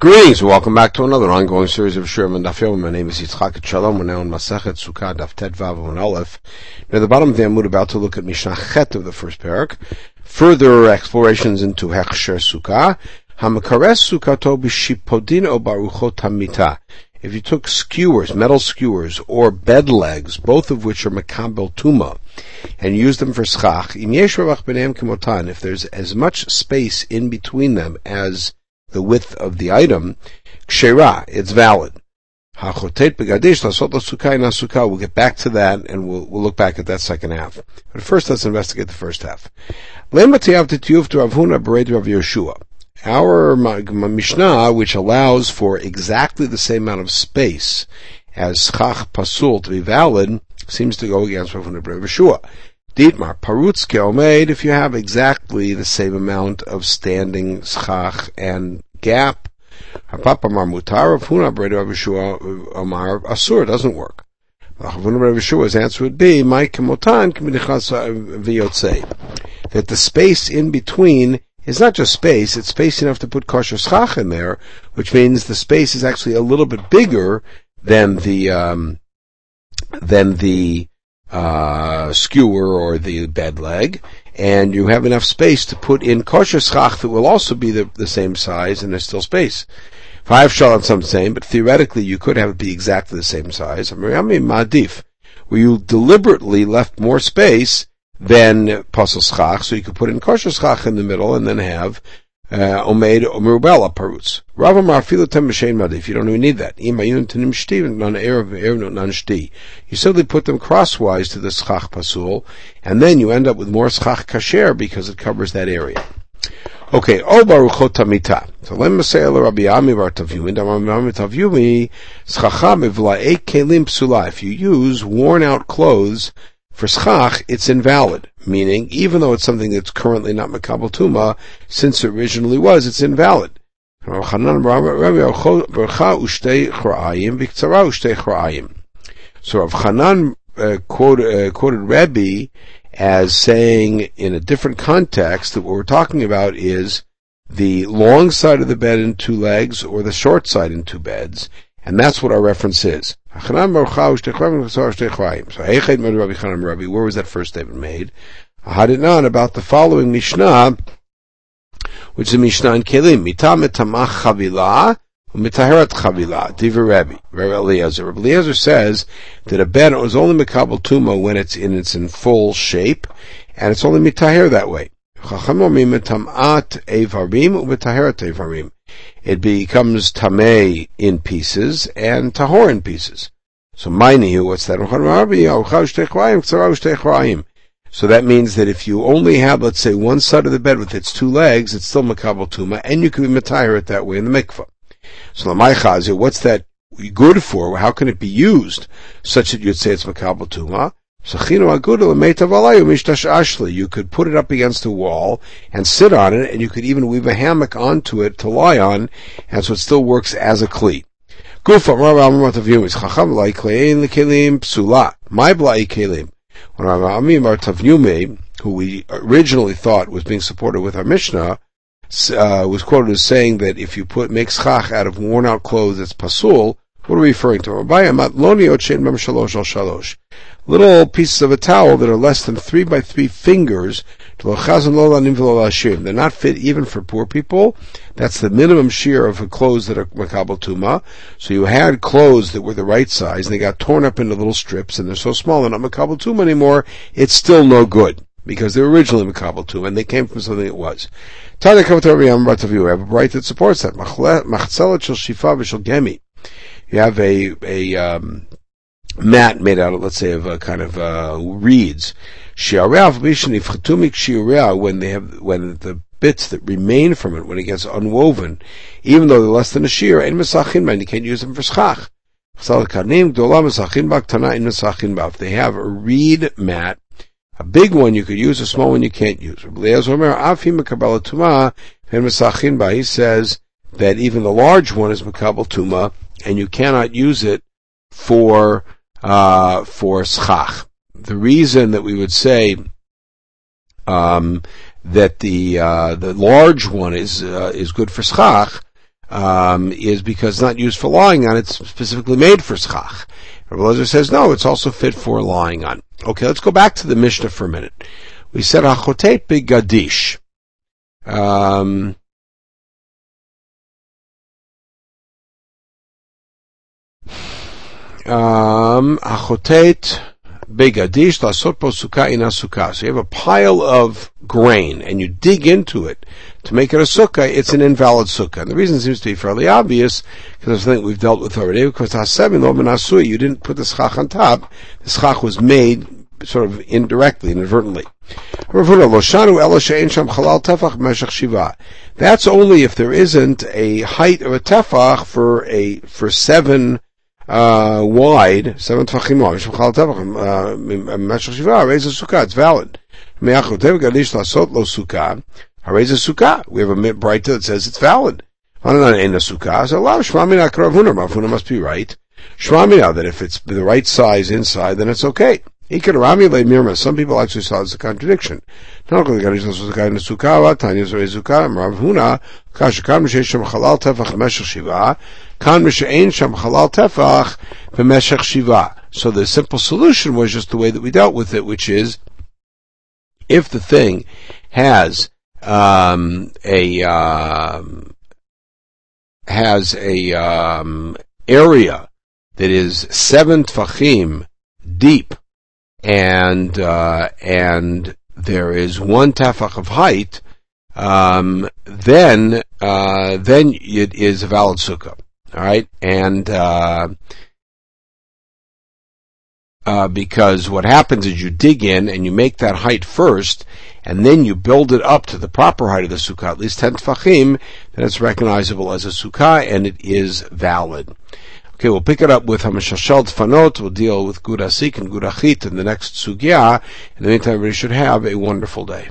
Greetings and welcome back to another ongoing series of Sherman Daf My name is Yitzchak Shalom. We're now in Masechet Sukkah Daf Tet Vav and Aleph. Near the bottom of the Amud, about to look at Mishnah Chet of the first parak. Further explorations into Hechsher Sukkah. Hamakares Sukkato b'shipodin o baruchot. If you took skewers, metal skewers, or bed legs, both of which are makabel tuma, and used them for schach, im yesh kemotan, if there's as much space in between them as the width of the item, kshera, it's valid. We'll get back to that, and we'll, we'll look back at that second half. But first, let's investigate the first half. Rav. Our Mishnah, which allows for exactly the same amount of space as schach pasul to be valid, seems to go against Ravhuna bered Yeshua. Dietmar, Parutske Omeid, if you have exactly the same amount of standing schach and gap, Papa Mutar, of Huna Breda Omar, Asur, doesn't work. His answer would be. That the space in between is not just space, it's space enough to put kosher schach in there, which means the space is actually a little bit bigger than the, um, than the, uh, skewer or the bed leg, and you have enough space to put in kosher schach that will also be the, the same size, and there's still space. Five shalom, some saying, but theoretically you could have it be exactly the same size. I mean, madif, where you deliberately left more space than pasal schach, so you could put in kosher schach in the middle and then have uh, Omeid Parutz. Rav Amar B'Shein Madif. You don't even need that. Shti Non Erev Erev Non Shti. You simply put them crosswise to the Schach Pasul, and then you end up with more Schach Kasher because it covers that area. Okay, O Baruchot. So let me say Rabbi Ami Bar Tavyumi, Damam Tavyumi, Schacham Kelim Psula. If you use worn out clothes for schach, it's invalid, meaning even though it's something that's currently not makabel tuma, since it originally was, it's invalid. So Rav Chanan uh, quote, uh, quoted Rebbe as saying in a different context that what we're talking about is the long side of the bed in two legs or the short side in two beds, and that's what our reference is. So, where was that first statement made? Hadinan about the following Mishnah, which is a Mishnah in Kelim. Mita metamach chavila, Mitaherat chavila, diva Rabbi, Rabbi Eliezer. Rabbi Eliezer says that a bed is only mekabel tuma when it's in its in full shape, and it's only mitaher that way. Chachamim mitamat evarim umitaherat evarim it becomes tameh in pieces and tahor in pieces. So mainihu, what's that? So that means that if you only have, let's say, one side of the bed with its two legs, it's still makabel tuma, and you can be it that way in the mikvah. So the what's that good for? How can it be used such that you'd say it's makabel tuma? You could put it up against a wall and sit on it, and you could even weave a hammock onto it to lie on, and so it still works as a cleat. My blai kelim. When Amim Tavyumi, who we originally thought was being supported with our Mishnah, uh, was quoted as saying that if you put make schach out of worn out clothes, it's pasul. What are we referring to? Little pieces of a towel that are less than three by three fingers. They're not fit even for poor people. That's the minimum shiur of clothes that are makabel tuma. So you had clothes that were the right size, and they got torn up into little strips, and they're so small they're not makabel tuma anymore. It's still no good because they were originally makabel tuma, and they came from something it was. Tanya We have a bright that supports that. You have a a um, mat made out of, let's say, of a kind of uh, reeds. When they have, when the bits that remain from it, when it gets unwoven, even though they're less than a shiur, and you can't use them for schach. If they have a reed mat, a big one you could use, a small one you can't use. He says that even the large one is makabel tuma, and you cannot use it for uh, for schach. The reason that we would say um, that the uh, the large one is uh, is good for schach um, is because it's not used for lying on; it's specifically made for schach. Lezer says no, it's also fit for lying on. Okay, let's go back to the Mishnah for a minute. We said achotet begadish. Um, Um, achotet begadish lasot po in sukkah. So you have a pile of grain and you dig into it to make it a sukkah, it's an invalid sukkah. And the reason seems to be fairly obvious, because it's something we've dealt with already, because Hasemi lo menasui, you didn't put the schach on top. The schach was made sort of indirectly, inadvertently. That's only if there isn't a height of a tefach for a, for seven uh, wide, seven tefachim wide, Meshach Shiva, a sukkah, it's valid. Harez sukkah. We have a braita that says it's valid. Ain't a sukkah. So Allah Shmamina Karavuna. Mafuna must be right. Shmamina that if it's the right size inside, then it's okay. Some people actually saw it as a contradiction. Rav Huna, kashakan m'sheishem chalal tefach b'meshech shiva. So the simple solution was just the way that we dealt with it, which is, if the thing has um, a um, has a um, area that is seven tfachim deep, and uh, and there is one tefach of height, um, then uh, then it is a valid sukkah. All right, and uh, uh, because what happens is you dig in and you make that height first, and then you build it up to the proper height of the sukkah, at least 10 tfachim, then it's recognizable as a sukkah and it is valid. Okay, we'll pick it up with Hamashashal Tfanot, we'll deal with Gurasik and Gurachit in the next sugya. In the meantime, everybody should have a wonderful day.